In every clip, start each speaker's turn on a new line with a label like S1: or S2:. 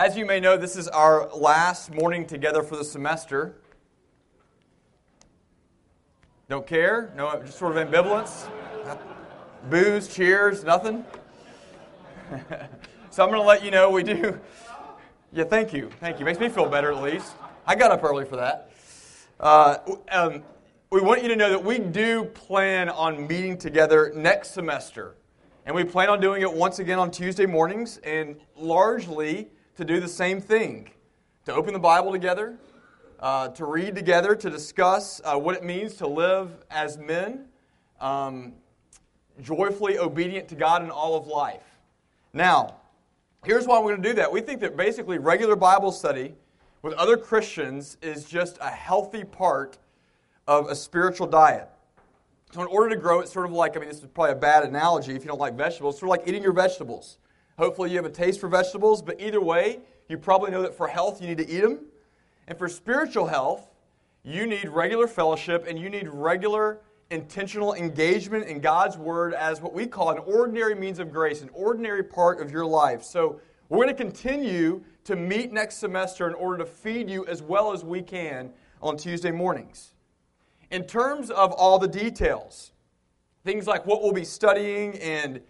S1: As you may know, this is our last morning together for the semester. Don't care? No, just sort of ambivalence? Boos, cheers, nothing? so I'm going to let you know we do. Yeah, thank you. Thank you. Makes me feel better at least. I got up early for that. Uh, um, we want you to know that we do plan on meeting together next semester. And we plan on doing it once again on Tuesday mornings and largely to do the same thing to open the Bible together, uh, to read together, to discuss uh, what it means to live as men, um, joyfully obedient to God in all of life. Now, here's why we're going to do that. We think that basically regular Bible study with other Christians is just a healthy part of a spiritual diet. So, in order to grow, it's sort of like I mean, this is probably a bad analogy if you don't like vegetables, it's sort of like eating your vegetables. Hopefully, you have a taste for vegetables, but either way, you probably know that for health, you need to eat them. And for spiritual health, you need regular fellowship and you need regular intentional engagement in God's Word as what we call an ordinary means of grace, an ordinary part of your life. So, we're going to continue to meet next semester in order to feed you as well as we can on Tuesday mornings. In terms of all the details, things like what we'll be studying and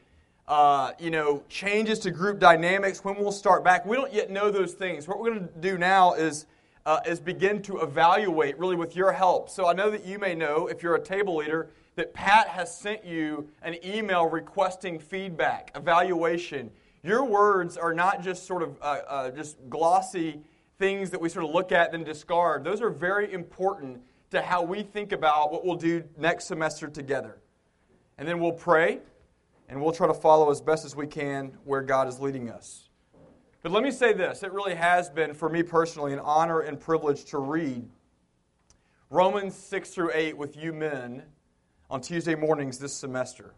S1: uh, you know, changes to group dynamics, when we'll start back. We don't yet know those things. What we're going to do now is, uh, is begin to evaluate, really, with your help. So I know that you may know, if you're a table leader, that Pat has sent you an email requesting feedback, evaluation. Your words are not just sort of uh, uh just glossy things that we sort of look at and discard. Those are very important to how we think about what we'll do next semester together. And then we'll pray and we'll try to follow as best as we can where God is leading us. But let me say this it really has been, for me personally, an honor and privilege to read Romans 6 through 8 with you men on Tuesday mornings this semester.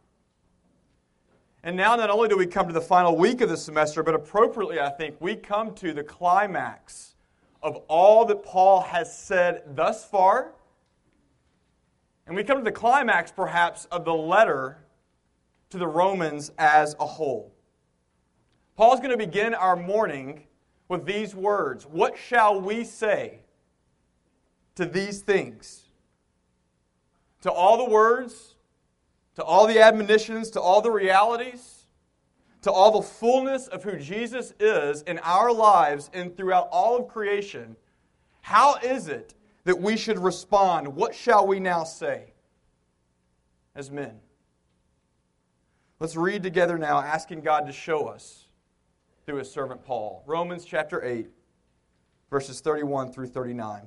S1: And now, not only do we come to the final week of the semester, but appropriately, I think, we come to the climax of all that Paul has said thus far. And we come to the climax, perhaps, of the letter to the Romans as a whole. Paul's going to begin our morning with these words What shall we say to these things? To all the words, to all the admonitions, to all the realities, to all the fullness of who Jesus is in our lives and throughout all of creation, how is it that we should respond? What shall we now say as men? Let's read together now, asking God to show us through his servant Paul. Romans chapter 8, verses 31 through 39.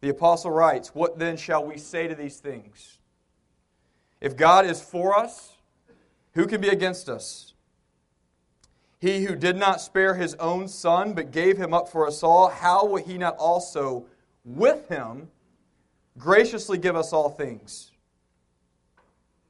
S1: The apostle writes, What then shall we say to these things? If God is for us, who can be against us? He who did not spare his own son, but gave him up for us all, how will he not also, with him, graciously give us all things?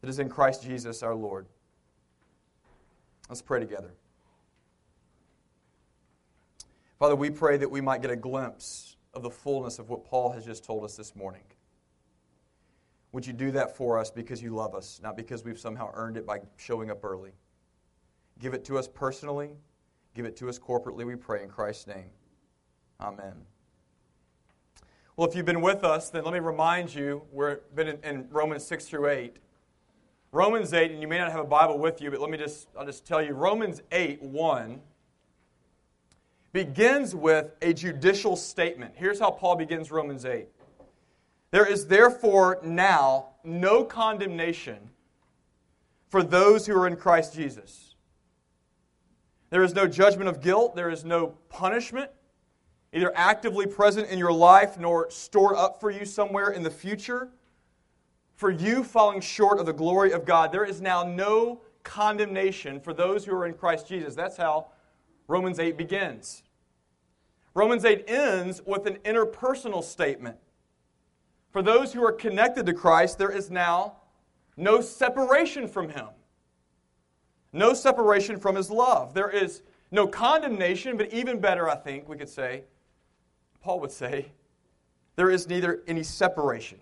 S1: that is in Christ Jesus our Lord. Let's pray together. Father, we pray that we might get a glimpse of the fullness of what Paul has just told us this morning. Would you do that for us because you love us, not because we've somehow earned it by showing up early? Give it to us personally, give it to us corporately, we pray in Christ's name. Amen. Well, if you've been with us, then let me remind you, we've been in, in Romans 6 through 8. Romans 8, and you may not have a Bible with you, but let me just, I'll just tell you Romans 8 1 begins with a judicial statement. Here's how Paul begins Romans 8 There is therefore now no condemnation for those who are in Christ Jesus. There is no judgment of guilt, there is no punishment, either actively present in your life nor stored up for you somewhere in the future. For you falling short of the glory of God, there is now no condemnation for those who are in Christ Jesus. That's how Romans 8 begins. Romans 8 ends with an interpersonal statement. For those who are connected to Christ, there is now no separation from Him, no separation from His love. There is no condemnation, but even better, I think we could say, Paul would say, there is neither any separation.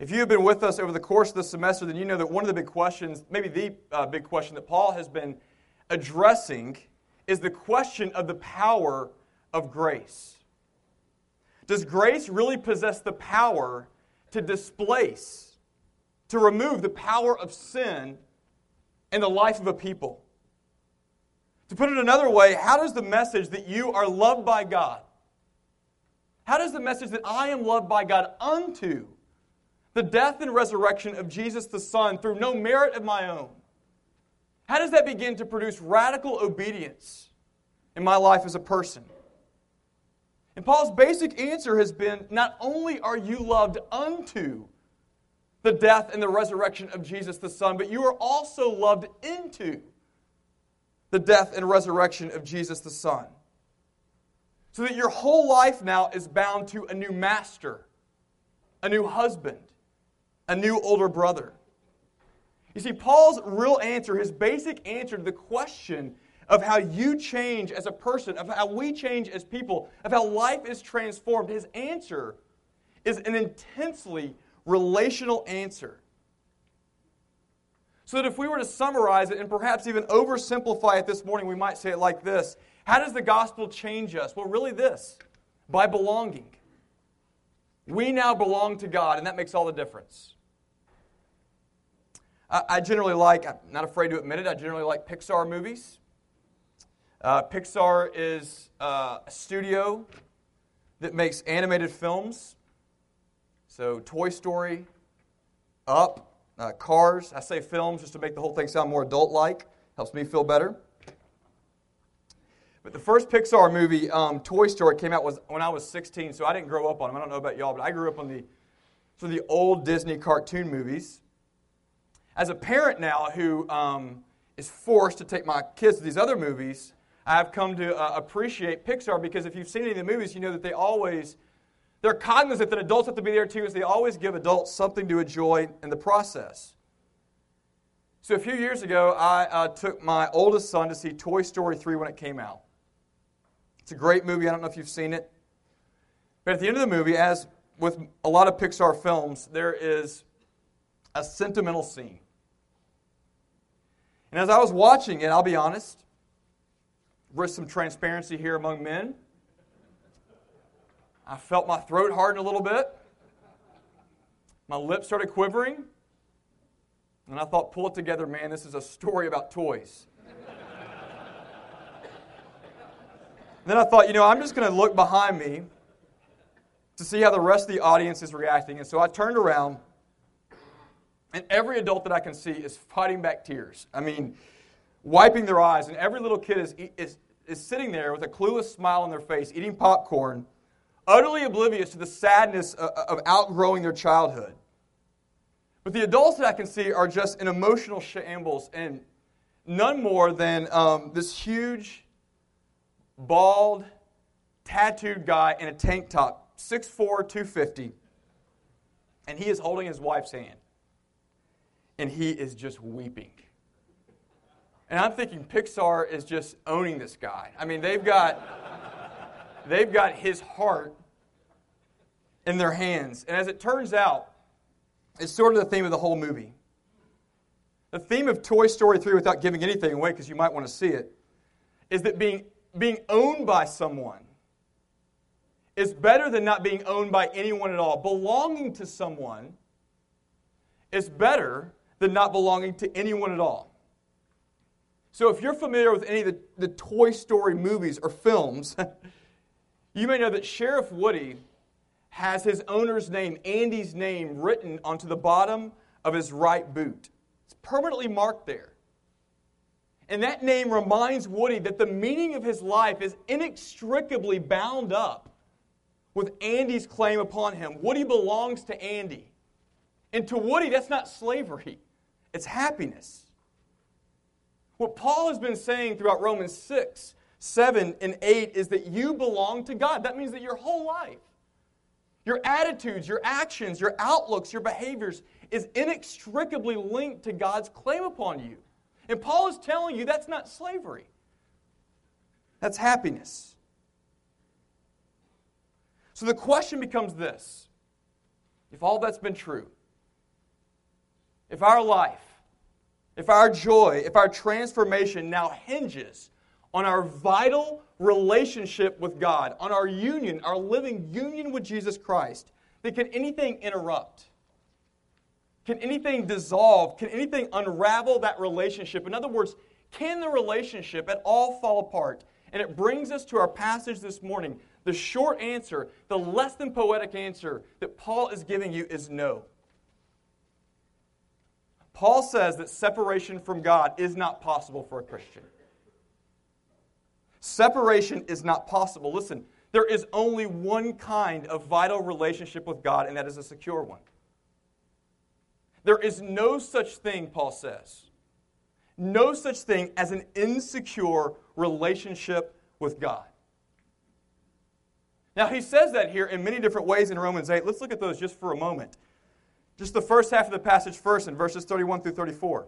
S1: If you have been with us over the course of the semester, then you know that one of the big questions, maybe the uh, big question that Paul has been addressing, is the question of the power of grace. Does grace really possess the power to displace, to remove the power of sin in the life of a people? To put it another way, how does the message that you are loved by God, how does the message that I am loved by God unto the death and resurrection of Jesus the Son through no merit of my own, how does that begin to produce radical obedience in my life as a person? And Paul's basic answer has been not only are you loved unto the death and the resurrection of Jesus the Son, but you are also loved into the death and resurrection of Jesus the Son. So that your whole life now is bound to a new master, a new husband, a new older brother. You see, Paul's real answer, his basic answer to the question of how you change as a person, of how we change as people, of how life is transformed, his answer is an intensely relational answer. So that if we were to summarize it and perhaps even oversimplify it this morning, we might say it like this How does the gospel change us? Well, really, this by belonging. We now belong to God, and that makes all the difference. I, generally like, I'm not afraid to admit it, I generally like Pixar movies. Uh, Pixar is uh, a studio that makes animated films. So, Toy Story, Up, uh, Cars. I say films just to make the whole thing sound more adult like. Helps me feel better. But the first Pixar movie, um, Toy Story, came out was when I was 16, so I didn't grow up on them. I don't know about y'all, but I grew up on the, so the old Disney cartoon movies. As a parent now who um, is forced to take my kids to these other movies, I have come to uh, appreciate Pixar because if you've seen any of the movies, you know that they always, they're cognizant that adults have to be there too, as they always give adults something to enjoy in the process. So a few years ago, I uh, took my oldest son to see Toy Story 3 when it came out. It's a great movie. I don't know if you've seen it. But at the end of the movie, as with a lot of Pixar films, there is a sentimental scene. And as I was watching it, I'll be honest, risk some transparency here among men. I felt my throat harden a little bit. My lips started quivering. And I thought, pull it together, man. This is a story about toys. then I thought, you know, I'm just going to look behind me to see how the rest of the audience is reacting. And so I turned around and every adult that I can see is fighting back tears. I mean, wiping their eyes. And every little kid is, is, is sitting there with a clueless smile on their face, eating popcorn, utterly oblivious to the sadness of, of outgrowing their childhood. But the adults that I can see are just in emotional shambles and none more than um, this huge, bald, tattooed guy in a tank top, 6'4, 250, and he is holding his wife's hand and he is just weeping. And I'm thinking Pixar is just owning this guy. I mean, they've got they've got his heart in their hands. And as it turns out, it's sort of the theme of the whole movie. The theme of Toy Story 3, without giving anything away, because you might want to see it, is that being, being owned by someone is better than not being owned by anyone at all. Belonging to someone is better than not belonging to anyone at all. So, if you're familiar with any of the, the Toy Story movies or films, you may know that Sheriff Woody has his owner's name, Andy's name, written onto the bottom of his right boot. It's permanently marked there. And that name reminds Woody that the meaning of his life is inextricably bound up with Andy's claim upon him. Woody belongs to Andy. And to Woody, that's not slavery, it's happiness. What Paul has been saying throughout Romans 6, 7, and 8 is that you belong to God. That means that your whole life, your attitudes, your actions, your outlooks, your behaviors is inextricably linked to God's claim upon you. And Paul is telling you that's not slavery, that's happiness. So the question becomes this if all that's been true, if our life if our joy, if our transformation now hinges on our vital relationship with God, on our union, our living union with Jesus Christ, then can anything interrupt? Can anything dissolve? Can anything unravel that relationship? In other words, can the relationship at all fall apart? And it brings us to our passage this morning. The short answer, the less than poetic answer that Paul is giving you is no. Paul says that separation from God is not possible for a Christian. Separation is not possible. Listen, there is only one kind of vital relationship with God, and that is a secure one. There is no such thing, Paul says, no such thing as an insecure relationship with God. Now, he says that here in many different ways in Romans 8. Let's look at those just for a moment. Just the first half of the passage first in verses 31 through 34.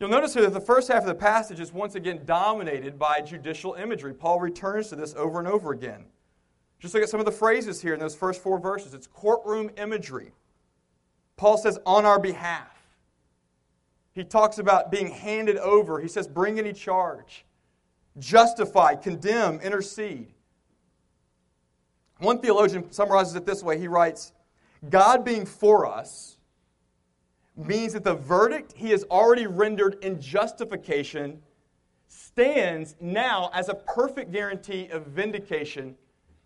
S1: You'll notice here that the first half of the passage is once again dominated by judicial imagery. Paul returns to this over and over again. Just look at some of the phrases here in those first four verses. It's courtroom imagery. Paul says, on our behalf. He talks about being handed over. He says, bring any charge, justify, condemn, intercede. One theologian summarizes it this way. He writes, God being for us means that the verdict he has already rendered in justification stands now as a perfect guarantee of vindication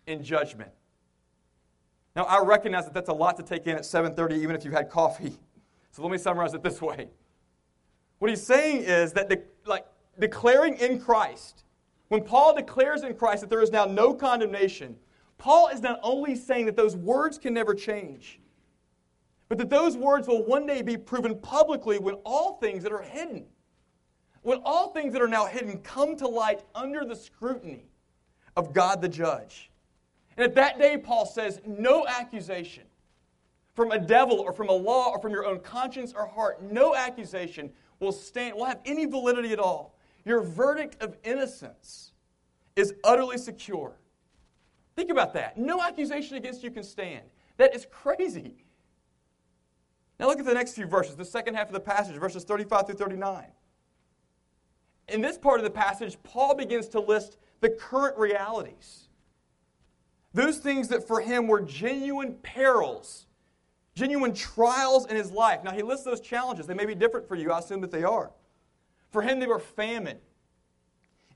S1: in judgment. Now, I recognize that that's a lot to take in at 7:30 even if you've had coffee. So let me summarize it this way. What he's saying is that de- like declaring in Christ, when Paul declares in Christ that there is now no condemnation, Paul is not only saying that those words can never change, but that those words will one day be proven publicly when all things that are hidden, when all things that are now hidden come to light under the scrutiny of God the judge. And at that day, Paul says, no accusation from a devil or from a law or from your own conscience or heart, no accusation will stand, will have any validity at all. Your verdict of innocence is utterly secure. Think about that. No accusation against you can stand. That is crazy. Now look at the next few verses, the second half of the passage, verses 35 through 39. In this part of the passage, Paul begins to list the current realities. Those things that for him were genuine perils, genuine trials in his life. Now he lists those challenges. They may be different for you. I assume that they are. For him, they were famine,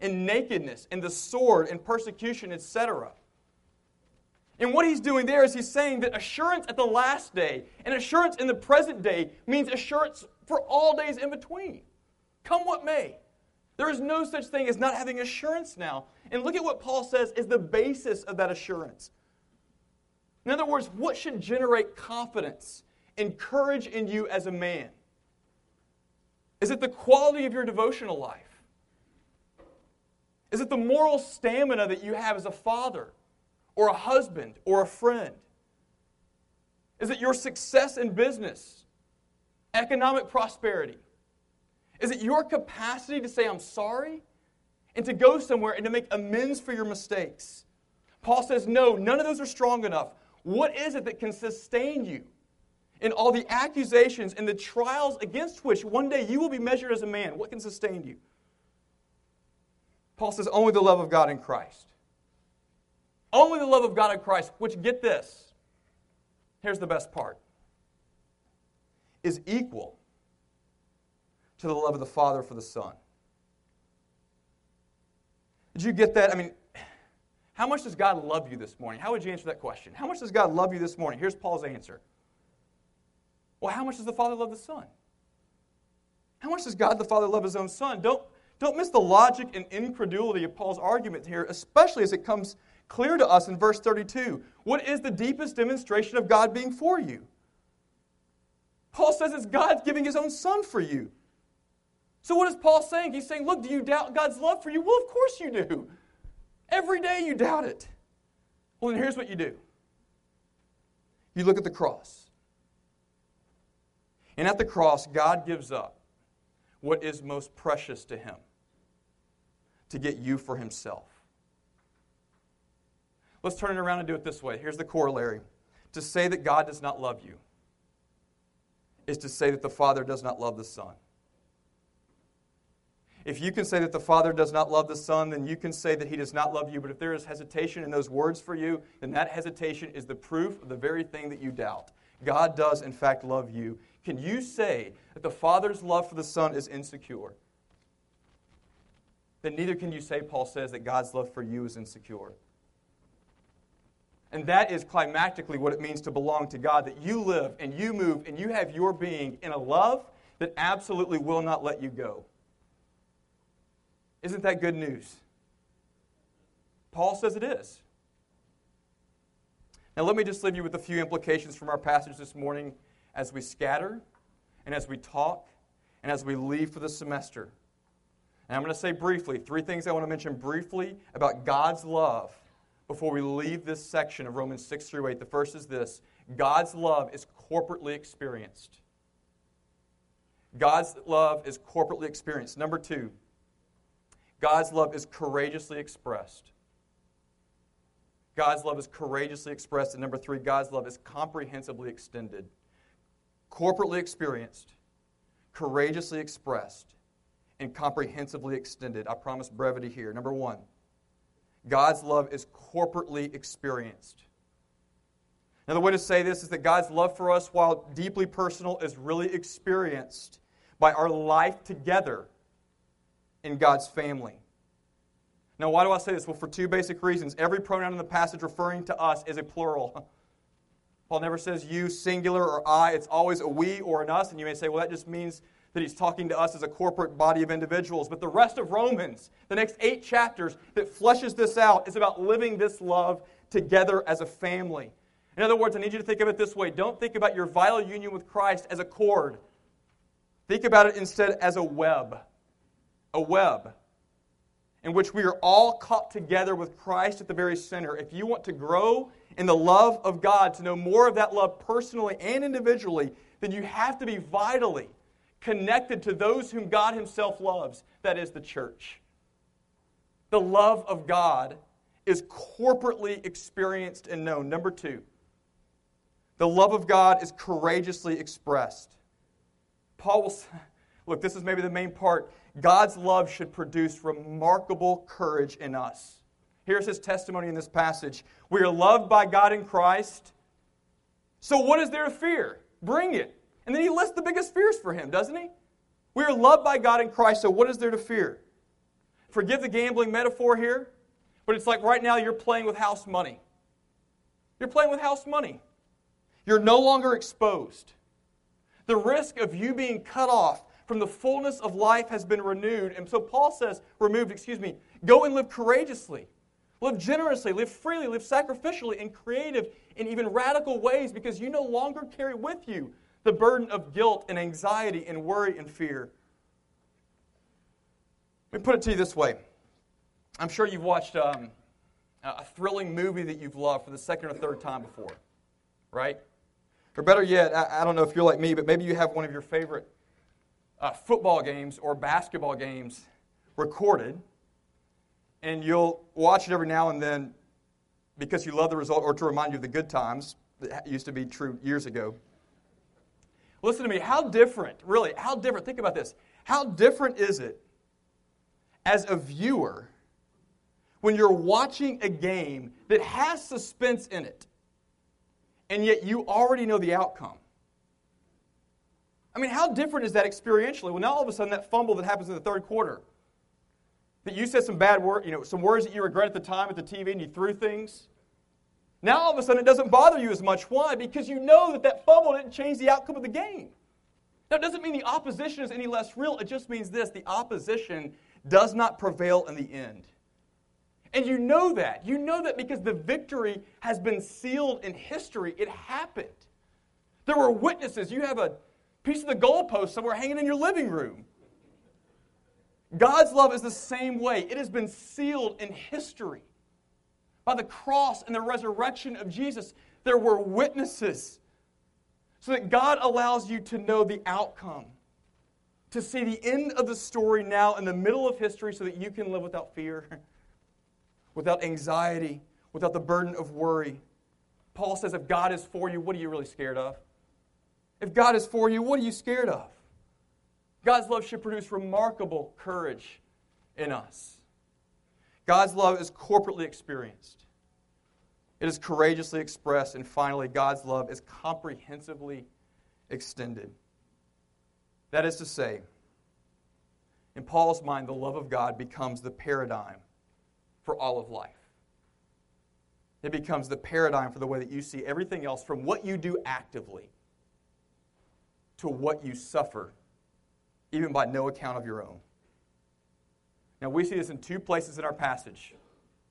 S1: and nakedness, and the sword, and persecution, etc. And what he's doing there is he's saying that assurance at the last day and assurance in the present day means assurance for all days in between. Come what may. There is no such thing as not having assurance now. And look at what Paul says is the basis of that assurance. In other words, what should generate confidence and courage in you as a man? Is it the quality of your devotional life? Is it the moral stamina that you have as a father? Or a husband or a friend? Is it your success in business, economic prosperity? Is it your capacity to say, I'm sorry, and to go somewhere and to make amends for your mistakes? Paul says, No, none of those are strong enough. What is it that can sustain you in all the accusations and the trials against which one day you will be measured as a man? What can sustain you? Paul says, Only the love of God in Christ. Only the love of God in Christ, which, get this, here's the best part, is equal to the love of the Father for the Son. Did you get that? I mean, how much does God love you this morning? How would you answer that question? How much does God love you this morning? Here's Paul's answer. Well, how much does the Father love the Son? How much does God the Father love his own Son? Don't, don't miss the logic and incredulity of Paul's argument here, especially as it comes clear to us in verse 32. What is the deepest demonstration of God being for you? Paul says it's God giving his own Son for you. So, what is Paul saying? He's saying, Look, do you doubt God's love for you? Well, of course you do. Every day you doubt it. Well, then here's what you do you look at the cross. And at the cross, God gives up what is most precious to him to get you for himself. Let's turn it around and do it this way. Here's the corollary to say that God does not love you is to say that the Father does not love the Son. If you can say that the Father does not love the Son, then you can say that He does not love you. But if there is hesitation in those words for you, then that hesitation is the proof of the very thing that you doubt. God does, in fact, love you. Can you say that the Father's love for the Son is insecure? Then neither can you say, Paul says, that God's love for you is insecure. And that is climactically what it means to belong to God that you live and you move and you have your being in a love that absolutely will not let you go. Isn't that good news? Paul says it is. Now, let me just leave you with a few implications from our passage this morning as we scatter and as we talk and as we leave for the semester. And I'm going to say briefly three things I want to mention briefly about God's love before we leave this section of Romans 6 through 8. The first is this God's love is corporately experienced. God's love is corporately experienced. Number two, God's love is courageously expressed. God's love is courageously expressed. And number three, God's love is comprehensively extended. Corporately experienced, courageously expressed, and comprehensively extended. I promise brevity here. Number one, God's love is corporately experienced. Another way to say this is that God's love for us, while deeply personal, is really experienced by our life together in God's family. Now, why do I say this? Well, for two basic reasons. Every pronoun in the passage referring to us is a plural. Paul never says you, singular, or I. It's always a we or an us. And you may say, well, that just means that he's talking to us as a corporate body of individuals. But the rest of Romans, the next eight chapters that fleshes this out, is about living this love together as a family. In other words, I need you to think of it this way don't think about your vital union with Christ as a cord, think about it instead as a web. A web in which we are all caught together with Christ at the very center. If you want to grow in the love of God, to know more of that love personally and individually, then you have to be vitally connected to those whom God Himself loves, that is the church. The love of God is corporately experienced and known. Number two, the love of God is courageously expressed. Paul will, say, look, this is maybe the main part. God's love should produce remarkable courage in us. Here's his testimony in this passage We are loved by God in Christ. So, what is there to fear? Bring it. And then he lists the biggest fears for him, doesn't he? We are loved by God in Christ, so what is there to fear? Forgive the gambling metaphor here, but it's like right now you're playing with house money. You're playing with house money. You're no longer exposed. The risk of you being cut off from the fullness of life has been renewed. And so Paul says, removed, excuse me, go and live courageously. Live generously, live freely, live sacrificially in creative and even radical ways because you no longer carry with you the burden of guilt and anxiety and worry and fear. Let me put it to you this way. I'm sure you've watched um, a thrilling movie that you've loved for the second or third time before, right? Or better yet, I, I don't know if you're like me, but maybe you have one of your favorite uh, football games or basketball games recorded, and you'll watch it every now and then because you love the result or to remind you of the good times that used to be true years ago. Listen to me. How different, really, how different, think about this. How different is it as a viewer when you're watching a game that has suspense in it and yet you already know the outcome? I mean, how different is that experientially? Well, now all of a sudden, that fumble that happens in the third quarter, that you said some bad word, you know, some words that you regret at the time at the TV and you threw things. Now all of a sudden, it doesn't bother you as much. Why? Because you know that that fumble didn't change the outcome of the game. Now, it doesn't mean the opposition is any less real. It just means this the opposition does not prevail in the end. And you know that. You know that because the victory has been sealed in history. It happened. There were witnesses. You have a piece of the goalpost somewhere hanging in your living room. God's love is the same way. It has been sealed in history. By the cross and the resurrection of Jesus, there were witnesses. So that God allows you to know the outcome, to see the end of the story now in the middle of history so that you can live without fear, without anxiety, without the burden of worry. Paul says, if God is for you, what are you really scared of? If God is for you, what are you scared of? God's love should produce remarkable courage in us. God's love is corporately experienced, it is courageously expressed, and finally, God's love is comprehensively extended. That is to say, in Paul's mind, the love of God becomes the paradigm for all of life. It becomes the paradigm for the way that you see everything else from what you do actively to what you suffer, even by no account of your own. Now, we see this in two places in our passage.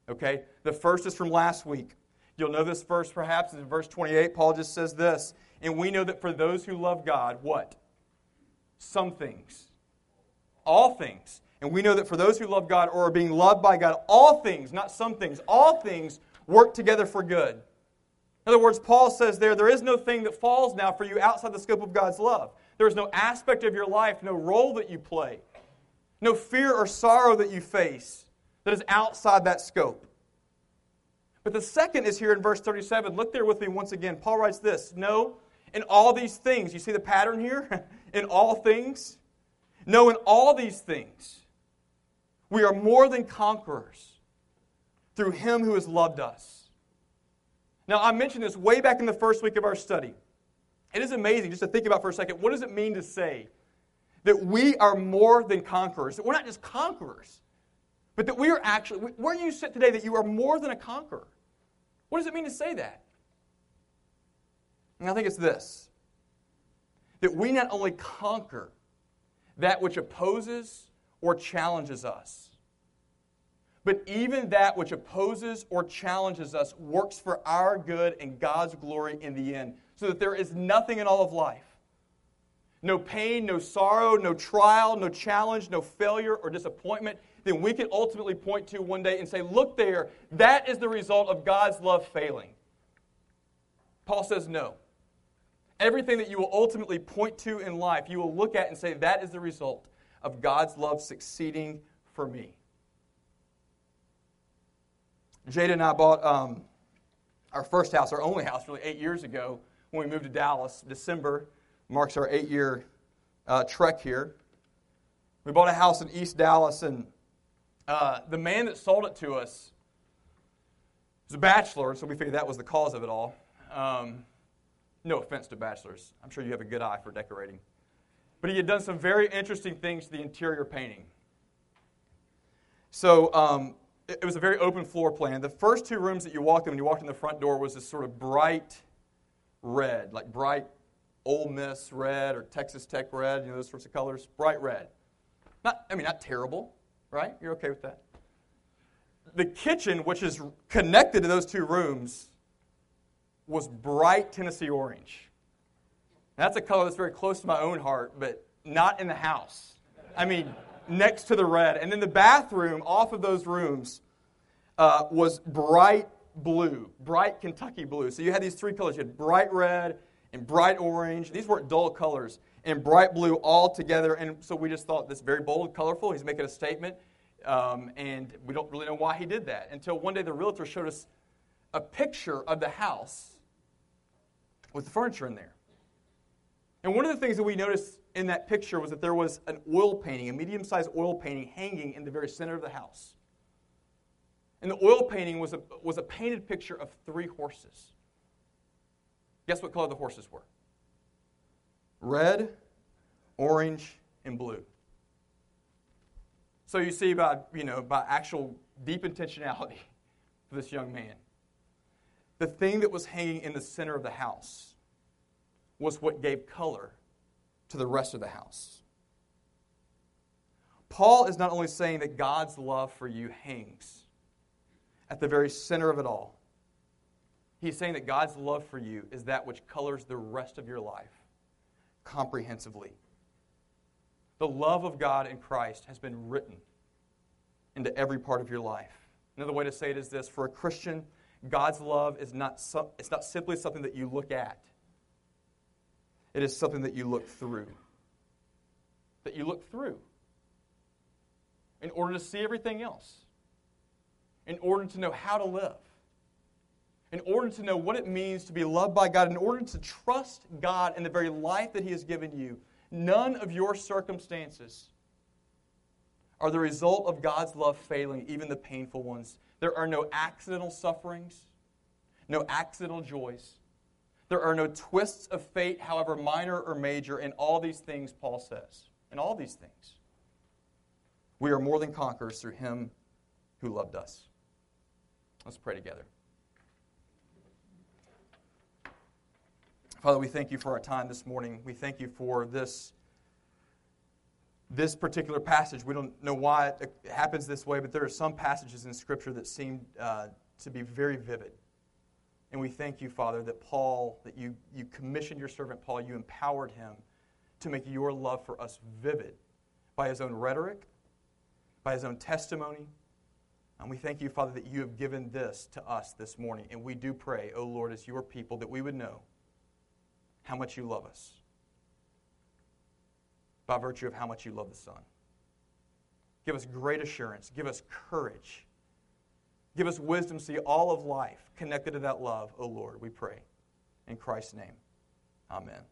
S1: Okay? The first is from last week. You'll know this verse perhaps. In verse 28, Paul just says this And we know that for those who love God, what? Some things. All things. And we know that for those who love God or are being loved by God, all things, not some things, all things work together for good in other words, Paul says there, there is no thing that falls now for you outside the scope of God's love. There is no aspect of your life, no role that you play, no fear or sorrow that you face that is outside that scope. But the second is here in verse 37. Look there with me once again. Paul writes this No, in all these things, you see the pattern here? in all things? No, in all these things, we are more than conquerors through him who has loved us. Now, I mentioned this way back in the first week of our study. It is amazing just to think about for a second what does it mean to say that we are more than conquerors? That we're not just conquerors, but that we are actually, where you sit today, that you are more than a conqueror. What does it mean to say that? And I think it's this that we not only conquer that which opposes or challenges us, but even that which opposes or challenges us works for our good and God's glory in the end, so that there is nothing in all of life no pain, no sorrow, no trial, no challenge, no failure or disappointment then we can ultimately point to one day and say, Look there, that is the result of God's love failing. Paul says, No. Everything that you will ultimately point to in life, you will look at and say, That is the result of God's love succeeding for me. Jada and I bought um, our first house, our only house, really, eight years ago when we moved to Dallas. December marks our eight year uh, trek here. We bought a house in East Dallas, and uh, the man that sold it to us was a bachelor, so we figured that was the cause of it all. Um, no offense to bachelors. I'm sure you have a good eye for decorating. But he had done some very interesting things to the interior painting. So um, it was a very open floor plan. The first two rooms that you walked in, when you walked in the front door, was this sort of bright red, like bright Ole Miss red or Texas Tech red, you know, those sorts of colors. Bright red. Not, I mean, not terrible, right? You're okay with that? The kitchen, which is connected to those two rooms, was bright Tennessee orange. That's a color that's very close to my own heart, but not in the house. I mean, next to the red. And then the bathroom off of those rooms uh, was bright blue, bright Kentucky blue. So you had these three colors. You had bright red and bright orange. These weren't dull colors. And bright blue all together. And so we just thought this very bold, colorful. He's making a statement. Um, and we don't really know why he did that until one day the realtor showed us a picture of the house with the furniture in there. And one of the things that we noticed in that picture was that there was an oil painting, a medium sized oil painting, hanging in the very center of the house. And the oil painting was a, was a painted picture of three horses. Guess what color the horses were? Red, orange, and blue. So you see by, you know, by actual deep intentionality for this young man. The thing that was hanging in the center of the house was what gave color to the rest of the house. Paul is not only saying that God's love for you hangs at the very center of it all, he's saying that God's love for you is that which colors the rest of your life comprehensively. The love of God in Christ has been written into every part of your life. Another way to say it is this for a Christian, God's love is not, so, it's not simply something that you look at, it is something that you look through. That you look through in order to see everything else, in order to know how to live, in order to know what it means to be loved by God, in order to trust God in the very life that He has given you. None of your circumstances are the result of God's love failing, even the painful ones. There are no accidental sufferings, no accidental joys. There are no twists of fate, however minor or major, in all these things, Paul says. In all these things. We are more than conquerors through him who loved us. Let's pray together. Father, we thank you for our time this morning. We thank you for this this particular passage. We don't know why it happens this way, but there are some passages in Scripture that seem uh, to be very vivid. And we thank you, Father, that Paul, that you, you commissioned your servant Paul, you empowered him to make your love for us vivid by his own rhetoric, by his own testimony. And we thank you, Father, that you have given this to us this morning. And we do pray, O oh Lord, as your people, that we would know how much you love us by virtue of how much you love the Son. Give us great assurance. Give us courage. Give us wisdom to see all of life connected to that love, O Lord, we pray. In Christ's name, amen.